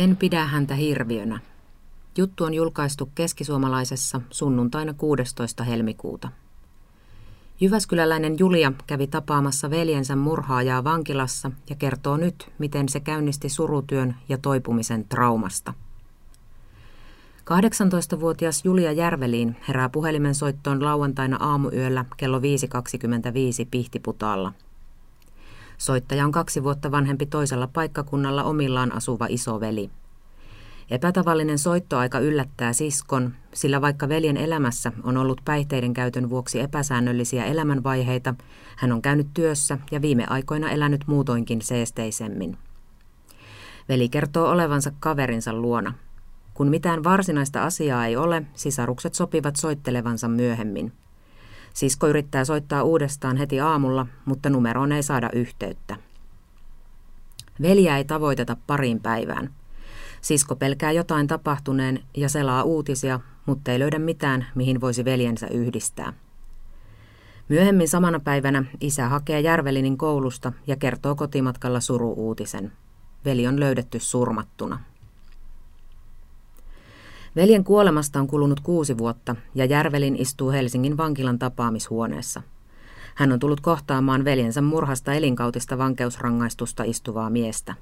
En pidä häntä hirviönä. Juttu on julkaistu keskisuomalaisessa sunnuntaina 16. helmikuuta. Jyväskyläläinen Julia kävi tapaamassa veljensä murhaajaa vankilassa ja kertoo nyt, miten se käynnisti surutyön ja toipumisen traumasta. 18-vuotias Julia Järveliin herää puhelimen soittoon lauantaina aamuyöllä kello 5.25 Pihtiputaalla. Soittaja on kaksi vuotta vanhempi toisella paikkakunnalla omillaan asuva isoveli. Epätavallinen soittoaika yllättää siskon, sillä vaikka veljen elämässä on ollut päihteiden käytön vuoksi epäsäännöllisiä elämänvaiheita, hän on käynyt työssä ja viime aikoina elänyt muutoinkin seesteisemmin. Veli kertoo olevansa kaverinsa luona. Kun mitään varsinaista asiaa ei ole, sisarukset sopivat soittelevansa myöhemmin. Sisko yrittää soittaa uudestaan heti aamulla, mutta numeroon ei saada yhteyttä. Veljä ei tavoiteta pariin päivään. Sisko pelkää jotain tapahtuneen ja selaa uutisia, mutta ei löydä mitään, mihin voisi veljensä yhdistää. Myöhemmin samana päivänä isä hakee Järvelinin koulusta ja kertoo kotimatkalla suruuutisen. Veli on löydetty surmattuna. Veljen kuolemasta on kulunut kuusi vuotta ja Järvelin istuu Helsingin vankilan tapaamishuoneessa. Hän on tullut kohtaamaan veljensä murhasta elinkautista vankeusrangaistusta istuvaa miestä.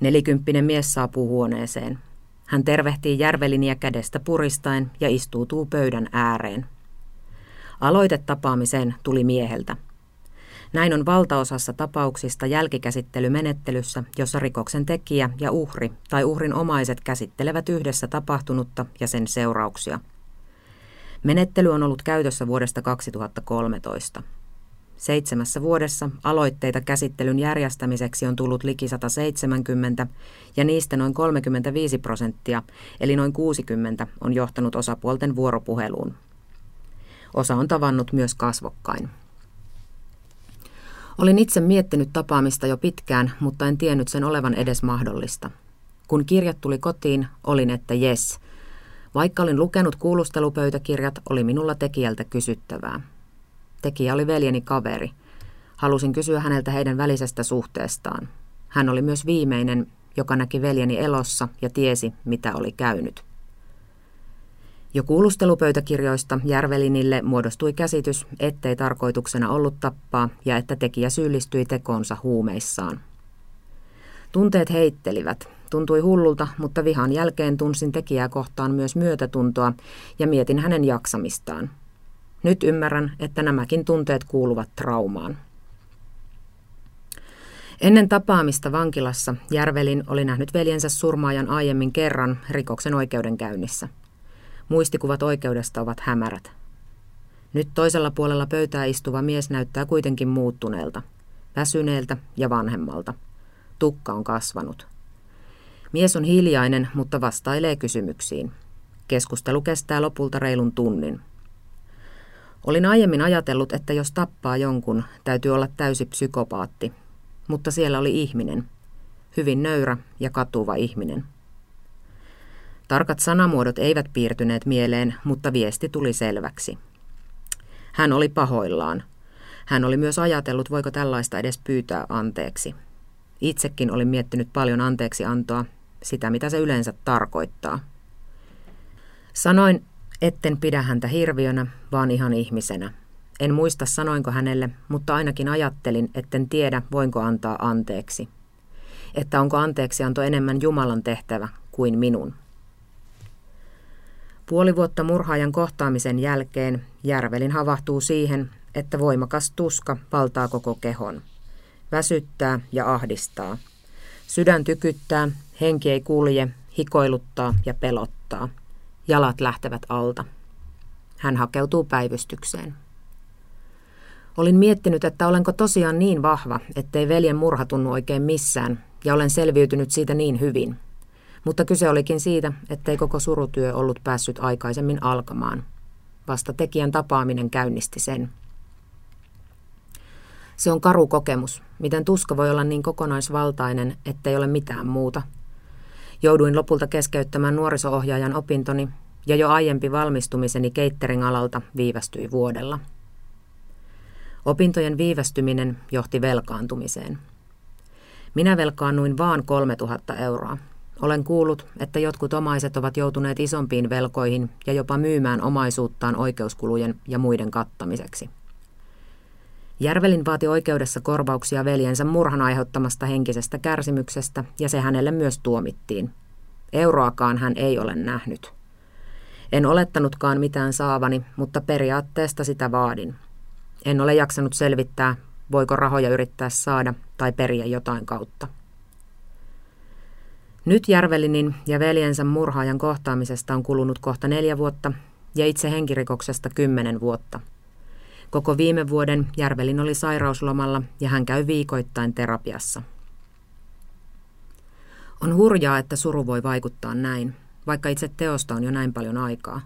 Nelikymppinen mies saapuu huoneeseen. Hän tervehtii Järveliniä kädestä puristaen ja istuutuu pöydän ääreen. Aloite tapaamiseen tuli mieheltä – näin on valtaosassa tapauksista jälkikäsittelymenettelyssä, jossa rikoksen tekijä ja uhri tai uhrin omaiset käsittelevät yhdessä tapahtunutta ja sen seurauksia. Menettely on ollut käytössä vuodesta 2013. Seitsemässä vuodessa aloitteita käsittelyn järjestämiseksi on tullut liki 170 ja niistä noin 35 prosenttia, eli noin 60, on johtanut osapuolten vuoropuheluun. Osa on tavannut myös kasvokkain. Olin itse miettinyt tapaamista jo pitkään, mutta en tiennyt sen olevan edes mahdollista. Kun kirjat tuli kotiin, olin, että jes. Vaikka olin lukenut kuulustelupöytäkirjat, oli minulla tekijältä kysyttävää. Tekijä oli veljeni kaveri. Halusin kysyä häneltä heidän välisestä suhteestaan. Hän oli myös viimeinen, joka näki veljeni elossa ja tiesi, mitä oli käynyt. Jo kuulustelupöytäkirjoista Järvelinille muodostui käsitys, ettei tarkoituksena ollut tappaa ja että tekijä syyllistyi tekoonsa huumeissaan. Tunteet heittelivät. Tuntui hullulta, mutta vihan jälkeen tunsin tekijää kohtaan myös myötätuntoa ja mietin hänen jaksamistaan. Nyt ymmärrän, että nämäkin tunteet kuuluvat traumaan. Ennen tapaamista vankilassa Järvelin oli nähnyt veljensä surmaajan aiemmin kerran rikoksen oikeudenkäynnissä – Muistikuvat oikeudesta ovat hämärät. Nyt toisella puolella pöytää istuva mies näyttää kuitenkin muuttuneelta, väsyneeltä ja vanhemmalta. Tukka on kasvanut. Mies on hiljainen, mutta vastailee kysymyksiin. Keskustelu kestää lopulta reilun tunnin. Olin aiemmin ajatellut, että jos tappaa jonkun, täytyy olla täysi psykopaatti. Mutta siellä oli ihminen. Hyvin nöyrä ja katuva ihminen. Tarkat sanamuodot eivät piirtyneet mieleen, mutta viesti tuli selväksi. Hän oli pahoillaan. Hän oli myös ajatellut, voiko tällaista edes pyytää anteeksi. Itsekin olin miettinyt paljon anteeksi antoa, sitä mitä se yleensä tarkoittaa. Sanoin, etten pidä häntä hirviönä, vaan ihan ihmisenä. En muista sanoinko hänelle, mutta ainakin ajattelin, etten tiedä, voinko antaa anteeksi. Että onko anteeksianto enemmän Jumalan tehtävä kuin minun. Puoli vuotta murhaajan kohtaamisen jälkeen Järvelin havahtuu siihen, että voimakas tuska valtaa koko kehon. Väsyttää ja ahdistaa. Sydän tykyttää, henki ei kulje, hikoiluttaa ja pelottaa. Jalat lähtevät alta. Hän hakeutuu päivystykseen. Olin miettinyt, että olenko tosiaan niin vahva, ettei veljen murha tunnu oikein missään, ja olen selviytynyt siitä niin hyvin – mutta kyse olikin siitä, ettei koko surutyö ollut päässyt aikaisemmin alkamaan. Vasta tekijän tapaaminen käynnisti sen. Se on karu kokemus, miten tuska voi olla niin kokonaisvaltainen, ettei ole mitään muuta. Jouduin lopulta keskeyttämään nuoriso-ohjaajan opintoni ja jo aiempi valmistumiseni catering-alalta viivästyi vuodella. Opintojen viivästyminen johti velkaantumiseen. Minä velkaannuin vaan 3000 euroa, Olen kuullut, että jotkut omaiset ovat joutuneet isompiin velkoihin ja jopa myymään omaisuuttaan oikeuskulujen ja muiden kattamiseksi. Järvelin vaati oikeudessa korvauksia veljensä murhan aiheuttamasta henkisestä kärsimyksestä ja se hänelle myös tuomittiin. Euroakaan hän ei ole nähnyt. En olettanutkaan mitään saavani, mutta periaatteesta sitä vaadin. En ole jaksanut selvittää, voiko rahoja yrittää saada tai periä jotain kautta. Nyt Järvelinin ja veljensä murhaajan kohtaamisesta on kulunut kohta neljä vuotta ja itse henkirikoksesta kymmenen vuotta. Koko viime vuoden Järvelin oli sairauslomalla ja hän käy viikoittain terapiassa. On hurjaa, että suru voi vaikuttaa näin, vaikka itse teosta on jo näin paljon aikaa.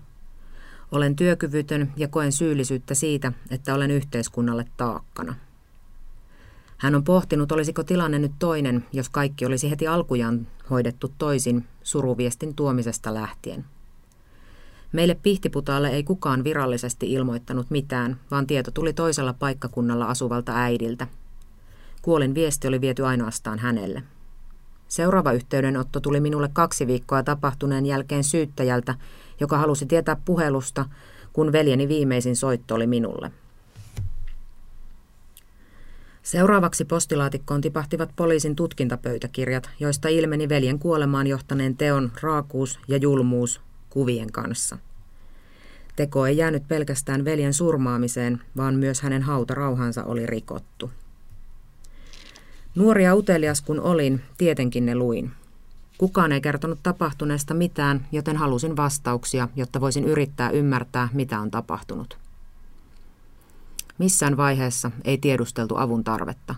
Olen työkyvytön ja koen syyllisyyttä siitä, että olen yhteiskunnalle taakkana. Hän on pohtinut, olisiko tilanne nyt toinen, jos kaikki olisi heti alkujaan hoidettu toisin suruviestin tuomisesta lähtien. Meille Pihtiputaalle ei kukaan virallisesti ilmoittanut mitään, vaan tieto tuli toisella paikkakunnalla asuvalta äidiltä. Kuolin viesti oli viety ainoastaan hänelle. Seuraava yhteydenotto tuli minulle kaksi viikkoa tapahtuneen jälkeen syyttäjältä, joka halusi tietää puhelusta, kun veljeni viimeisin soitto oli minulle. Seuraavaksi postilaatikkoon tipahtivat poliisin tutkintapöytäkirjat, joista ilmeni veljen kuolemaan johtaneen teon raakuus ja julmuus kuvien kanssa. Teko ei jäänyt pelkästään veljen surmaamiseen, vaan myös hänen hautarauhansa oli rikottu. Nuori ja utelias kun olin, tietenkin ne luin. Kukaan ei kertonut tapahtuneesta mitään, joten halusin vastauksia, jotta voisin yrittää ymmärtää, mitä on tapahtunut. Missään vaiheessa ei tiedusteltu avun tarvetta.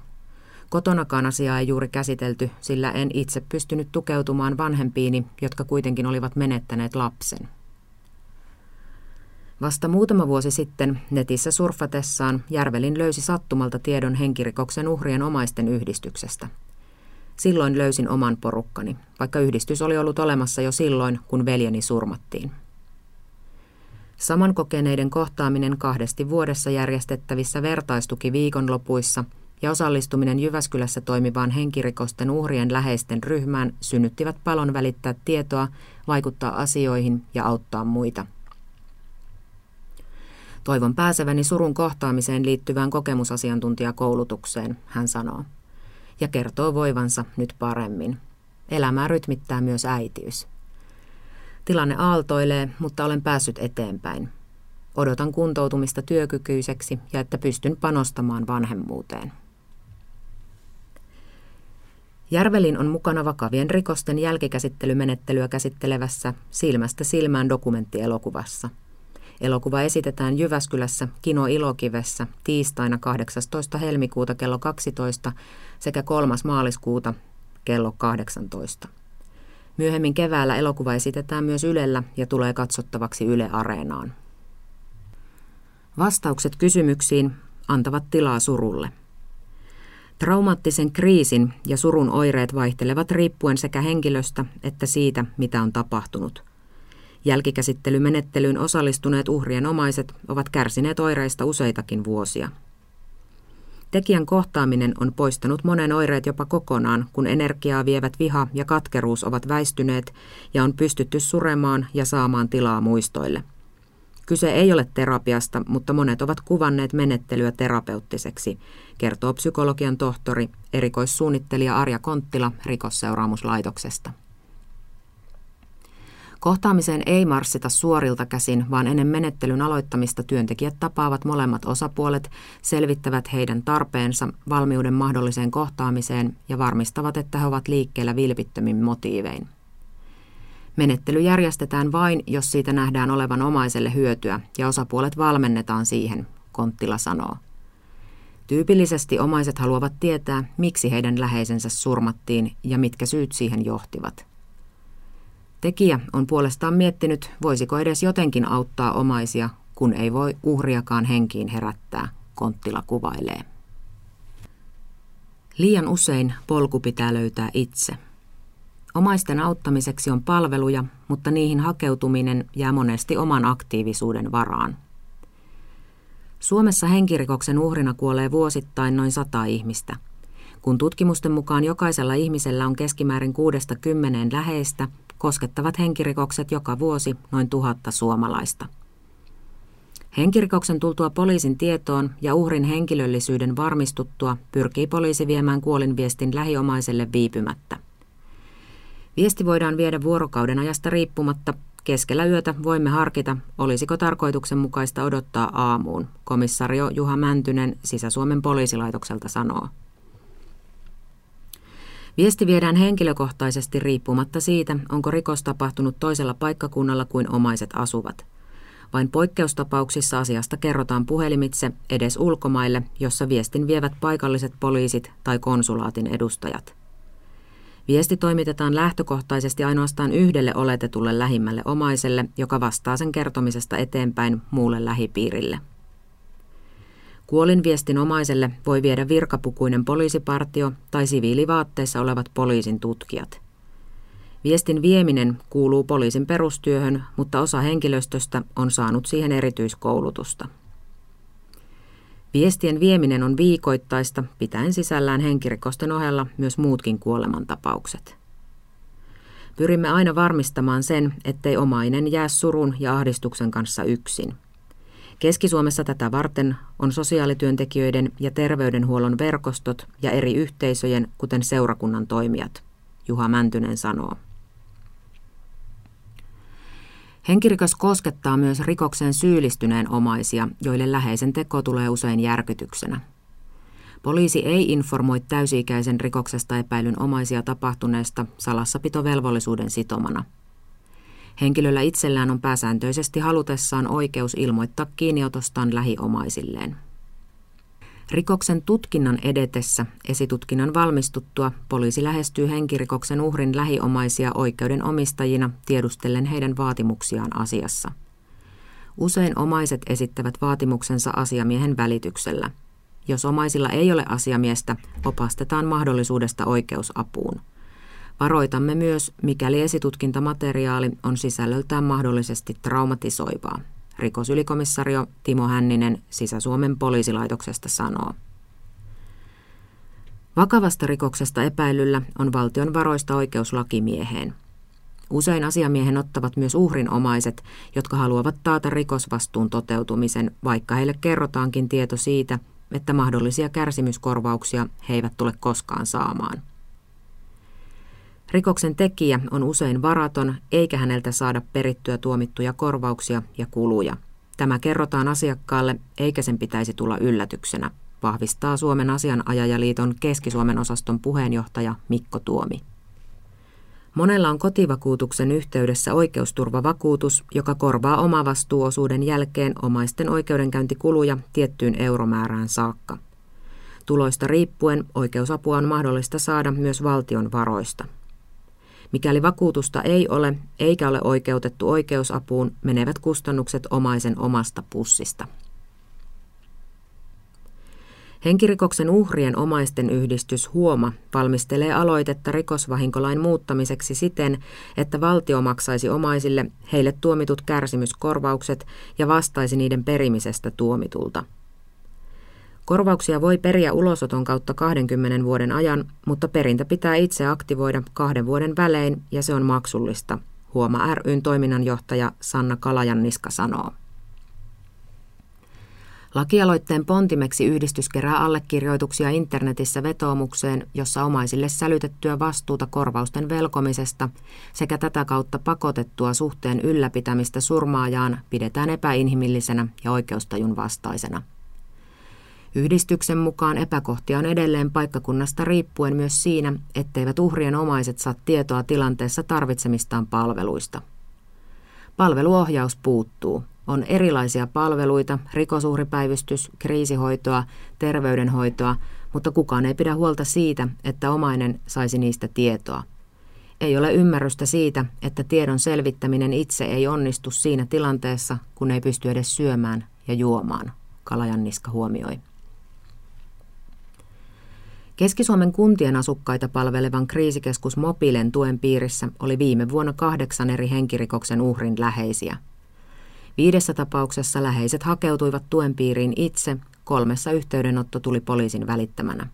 Kotonakaan asiaa ei juuri käsitelty, sillä en itse pystynyt tukeutumaan vanhempiini, jotka kuitenkin olivat menettäneet lapsen. Vasta muutama vuosi sitten netissä surfatessaan Järvelin löysi sattumalta tiedon henkirikoksen uhrien omaisten yhdistyksestä. Silloin löysin oman porukkani, vaikka yhdistys oli ollut olemassa jo silloin, kun veljeni surmattiin. Saman kokeneiden kohtaaminen kahdesti vuodessa järjestettävissä vertaistuki viikonlopuissa ja osallistuminen Jyväskylässä toimivaan henkirikosten uhrien läheisten ryhmään synnyttivät palon välittää tietoa, vaikuttaa asioihin ja auttaa muita. Toivon pääseväni surun kohtaamiseen liittyvään kokemusasiantuntijakoulutukseen, hän sanoo. Ja kertoo voivansa nyt paremmin. Elämää rytmittää myös äitiys. Tilanne aaltoilee, mutta olen päässyt eteenpäin. Odotan kuntoutumista työkykyiseksi ja että pystyn panostamaan vanhemmuuteen. Järvelin on mukana vakavien rikosten jälkikäsittelymenettelyä käsittelevässä Silmästä silmään dokumenttielokuvassa. Elokuva esitetään Jyväskylässä Kino Ilokivessä tiistaina 18. helmikuuta kello 12 sekä 3. maaliskuuta kello 18. Myöhemmin keväällä elokuva esitetään myös Ylellä ja tulee katsottavaksi Yle Areenaan. Vastaukset kysymyksiin antavat tilaa surulle. Traumaattisen kriisin ja surun oireet vaihtelevat riippuen sekä henkilöstä että siitä, mitä on tapahtunut. Jälkikäsittelymenettelyyn osallistuneet uhrien omaiset ovat kärsineet oireista useitakin vuosia. Tekijän kohtaaminen on poistanut monen oireet jopa kokonaan, kun energiaa vievät viha ja katkeruus ovat väistyneet ja on pystytty suremaan ja saamaan tilaa muistoille. Kyse ei ole terapiasta, mutta monet ovat kuvanneet menettelyä terapeuttiseksi, kertoo psykologian tohtori, erikoissuunnittelija Arja Konttila rikosseuraamuslaitoksesta. Kohtaamiseen ei marssita suorilta käsin, vaan ennen menettelyn aloittamista työntekijät tapaavat molemmat osapuolet, selvittävät heidän tarpeensa valmiuden mahdolliseen kohtaamiseen ja varmistavat, että he ovat liikkeellä vilpittömin motiivein. Menettely järjestetään vain, jos siitä nähdään olevan omaiselle hyötyä ja osapuolet valmennetaan siihen, Konttila sanoo. Tyypillisesti omaiset haluavat tietää, miksi heidän läheisensä surmattiin ja mitkä syyt siihen johtivat – Tekijä on puolestaan miettinyt, voisiko edes jotenkin auttaa omaisia, kun ei voi uhriakaan henkiin herättää, Konttila kuvailee. Liian usein polku pitää löytää itse. Omaisten auttamiseksi on palveluja, mutta niihin hakeutuminen jää monesti oman aktiivisuuden varaan. Suomessa henkirikoksen uhrina kuolee vuosittain noin sata ihmistä – Kun tutkimusten mukaan jokaisella ihmisellä on keskimäärin kuudesta kymmeneen läheistä, koskettavat henkirikokset joka vuosi noin tuhatta suomalaista. Henkirikoksen tultua poliisin tietoon ja uhrin henkilöllisyyden varmistuttua pyrkii poliisi viemään kuolinviestin lähiomaiselle viipymättä. Viesti voidaan viedä vuorokauden ajasta riippumatta. Keskellä yötä voimme harkita, olisiko tarkoituksenmukaista odottaa aamuun, komissario Juha Mäntynen Sisä-Suomen poliisilaitokselta sanoo. Viesti viedään henkilökohtaisesti riippumatta siitä, onko rikos tapahtunut toisella paikkakunnalla kuin omaiset asuvat. Vain poikkeustapauksissa asiasta kerrotaan puhelimitse edes ulkomaille, jossa viestin vievät paikalliset poliisit tai konsulaatin edustajat. Viesti toimitetaan lähtökohtaisesti ainoastaan yhdelle oletetulle lähimmälle omaiselle, joka vastaa sen kertomisesta eteenpäin muulle lähipiirille. Kuolinviestin omaiselle voi viedä virkapukuinen poliisipartio tai siviilivaatteissa olevat poliisin tutkijat. Viestin vieminen kuuluu poliisin perustyöhön, mutta osa henkilöstöstä on saanut siihen erityiskoulutusta. Viestien vieminen on viikoittaista, pitäen sisällään henkirikosten ohella myös muutkin kuolemantapaukset. Pyrimme aina varmistamaan sen, ettei omainen jää surun ja ahdistuksen kanssa yksin. Keski-Suomessa tätä varten on sosiaalityöntekijöiden ja terveydenhuollon verkostot ja eri yhteisöjen, kuten seurakunnan toimijat, Juha Mäntynen sanoo. Henkirikos koskettaa myös rikoksen syyllistyneen omaisia, joille läheisen teko tulee usein järkytyksenä. Poliisi ei informoi täysi-ikäisen rikoksesta epäilyn omaisia tapahtuneesta salassapitovelvollisuuden sitomana. Henkilöllä itsellään on pääsääntöisesti halutessaan oikeus ilmoittaa kiinniotostaan lähiomaisilleen. Rikoksen tutkinnan edetessä esitutkinnan valmistuttua poliisi lähestyy henkirikoksen uhrin lähiomaisia oikeuden omistajina tiedustellen heidän vaatimuksiaan asiassa. Usein omaiset esittävät vaatimuksensa asiamiehen välityksellä. Jos omaisilla ei ole asiamiestä, opastetaan mahdollisuudesta oikeusapuun. Varoitamme myös, mikäli esitutkintamateriaali on sisällöltään mahdollisesti traumatisoivaa. Rikosylikomissario Timo Hänninen Sisä-Suomen poliisilaitoksesta sanoo. Vakavasta rikoksesta epäilyllä on valtion varoista oikeuslakimieheen. Usein asiamiehen ottavat myös uhrin omaiset, jotka haluavat taata rikosvastuun toteutumisen, vaikka heille kerrotaankin tieto siitä, että mahdollisia kärsimyskorvauksia he eivät tule koskaan saamaan. Rikoksen tekijä on usein varaton, eikä häneltä saada perittyä tuomittuja korvauksia ja kuluja. Tämä kerrotaan asiakkaalle, eikä sen pitäisi tulla yllätyksenä, vahvistaa Suomen asianajajaliiton Keski-Suomen osaston puheenjohtaja Mikko Tuomi. Monella on kotivakuutuksen yhteydessä oikeusturvavakuutus, joka korvaa omavastuuosuuden jälkeen omaisten oikeudenkäyntikuluja tiettyyn euromäärään saakka. Tuloista riippuen oikeusapua on mahdollista saada myös valtion varoista. Mikäli vakuutusta ei ole eikä ole oikeutettu oikeusapuun, menevät kustannukset omaisen omasta pussista. Henkirikoksen uhrien omaisten yhdistys Huoma valmistelee aloitetta rikosvahinkolain muuttamiseksi siten, että valtio maksaisi omaisille heille tuomitut kärsimyskorvaukset ja vastaisi niiden perimisestä tuomitulta. Korvauksia voi periä ulosoton kautta 20 vuoden ajan, mutta perintä pitää itse aktivoida kahden vuoden välein ja se on maksullista, huoma ryn toiminnanjohtaja Sanna Kalajanniska sanoo. Lakialoitteen pontimeksi yhdistys kerää allekirjoituksia internetissä vetoomukseen, jossa omaisille sälytettyä vastuuta korvausten velkomisesta sekä tätä kautta pakotettua suhteen ylläpitämistä surmaajaan pidetään epäinhimillisenä ja oikeustajun vastaisena. Yhdistyksen mukaan epäkohtia on edelleen paikkakunnasta riippuen myös siinä, etteivät uhrien omaiset saa tietoa tilanteessa tarvitsemistaan palveluista. Palveluohjaus puuttuu. On erilaisia palveluita, rikosuhripäivystys, kriisihoitoa, terveydenhoitoa, mutta kukaan ei pidä huolta siitä, että omainen saisi niistä tietoa. Ei ole ymmärrystä siitä, että tiedon selvittäminen itse ei onnistu siinä tilanteessa, kun ei pysty edes syömään ja juomaan, Kalajanniska huomioi. Keski-Suomen kuntien asukkaita palvelevan kriisikeskus Mobilen tuen piirissä oli viime vuonna kahdeksan eri henkirikoksen uhrin läheisiä. Viidessä tapauksessa läheiset hakeutuivat tuen piiriin itse, kolmessa yhteydenotto tuli poliisin välittämänä.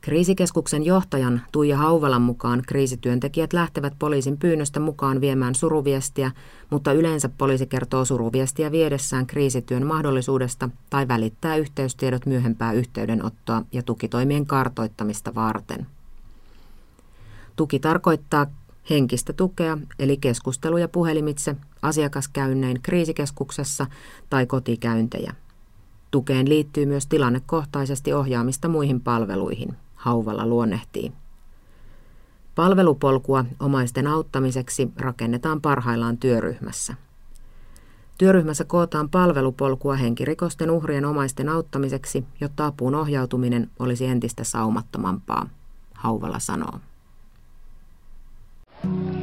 Kriisikeskuksen johtajan Tuija Hauvalan mukaan kriisityöntekijät lähtevät poliisin pyynnöstä mukaan viemään suruviestiä, mutta yleensä poliisi kertoo suruviestiä viedessään kriisityön mahdollisuudesta tai välittää yhteystiedot myöhempää yhteydenottoa ja tukitoimien kartoittamista varten. Tuki tarkoittaa henkistä tukea, eli keskusteluja puhelimitse, asiakaskäynnein kriisikeskuksessa tai kotikäyntejä. Tukeen liittyy myös tilannekohtaisesti ohjaamista muihin palveluihin, Hauvalla luonnehtii. Palvelupolkua omaisten auttamiseksi rakennetaan parhaillaan työryhmässä. Työryhmässä kootaan palvelupolkua henkirikosten uhrien omaisten auttamiseksi, jotta apuun ohjautuminen olisi entistä saumattomampaa, Hauvala sanoo. Mm.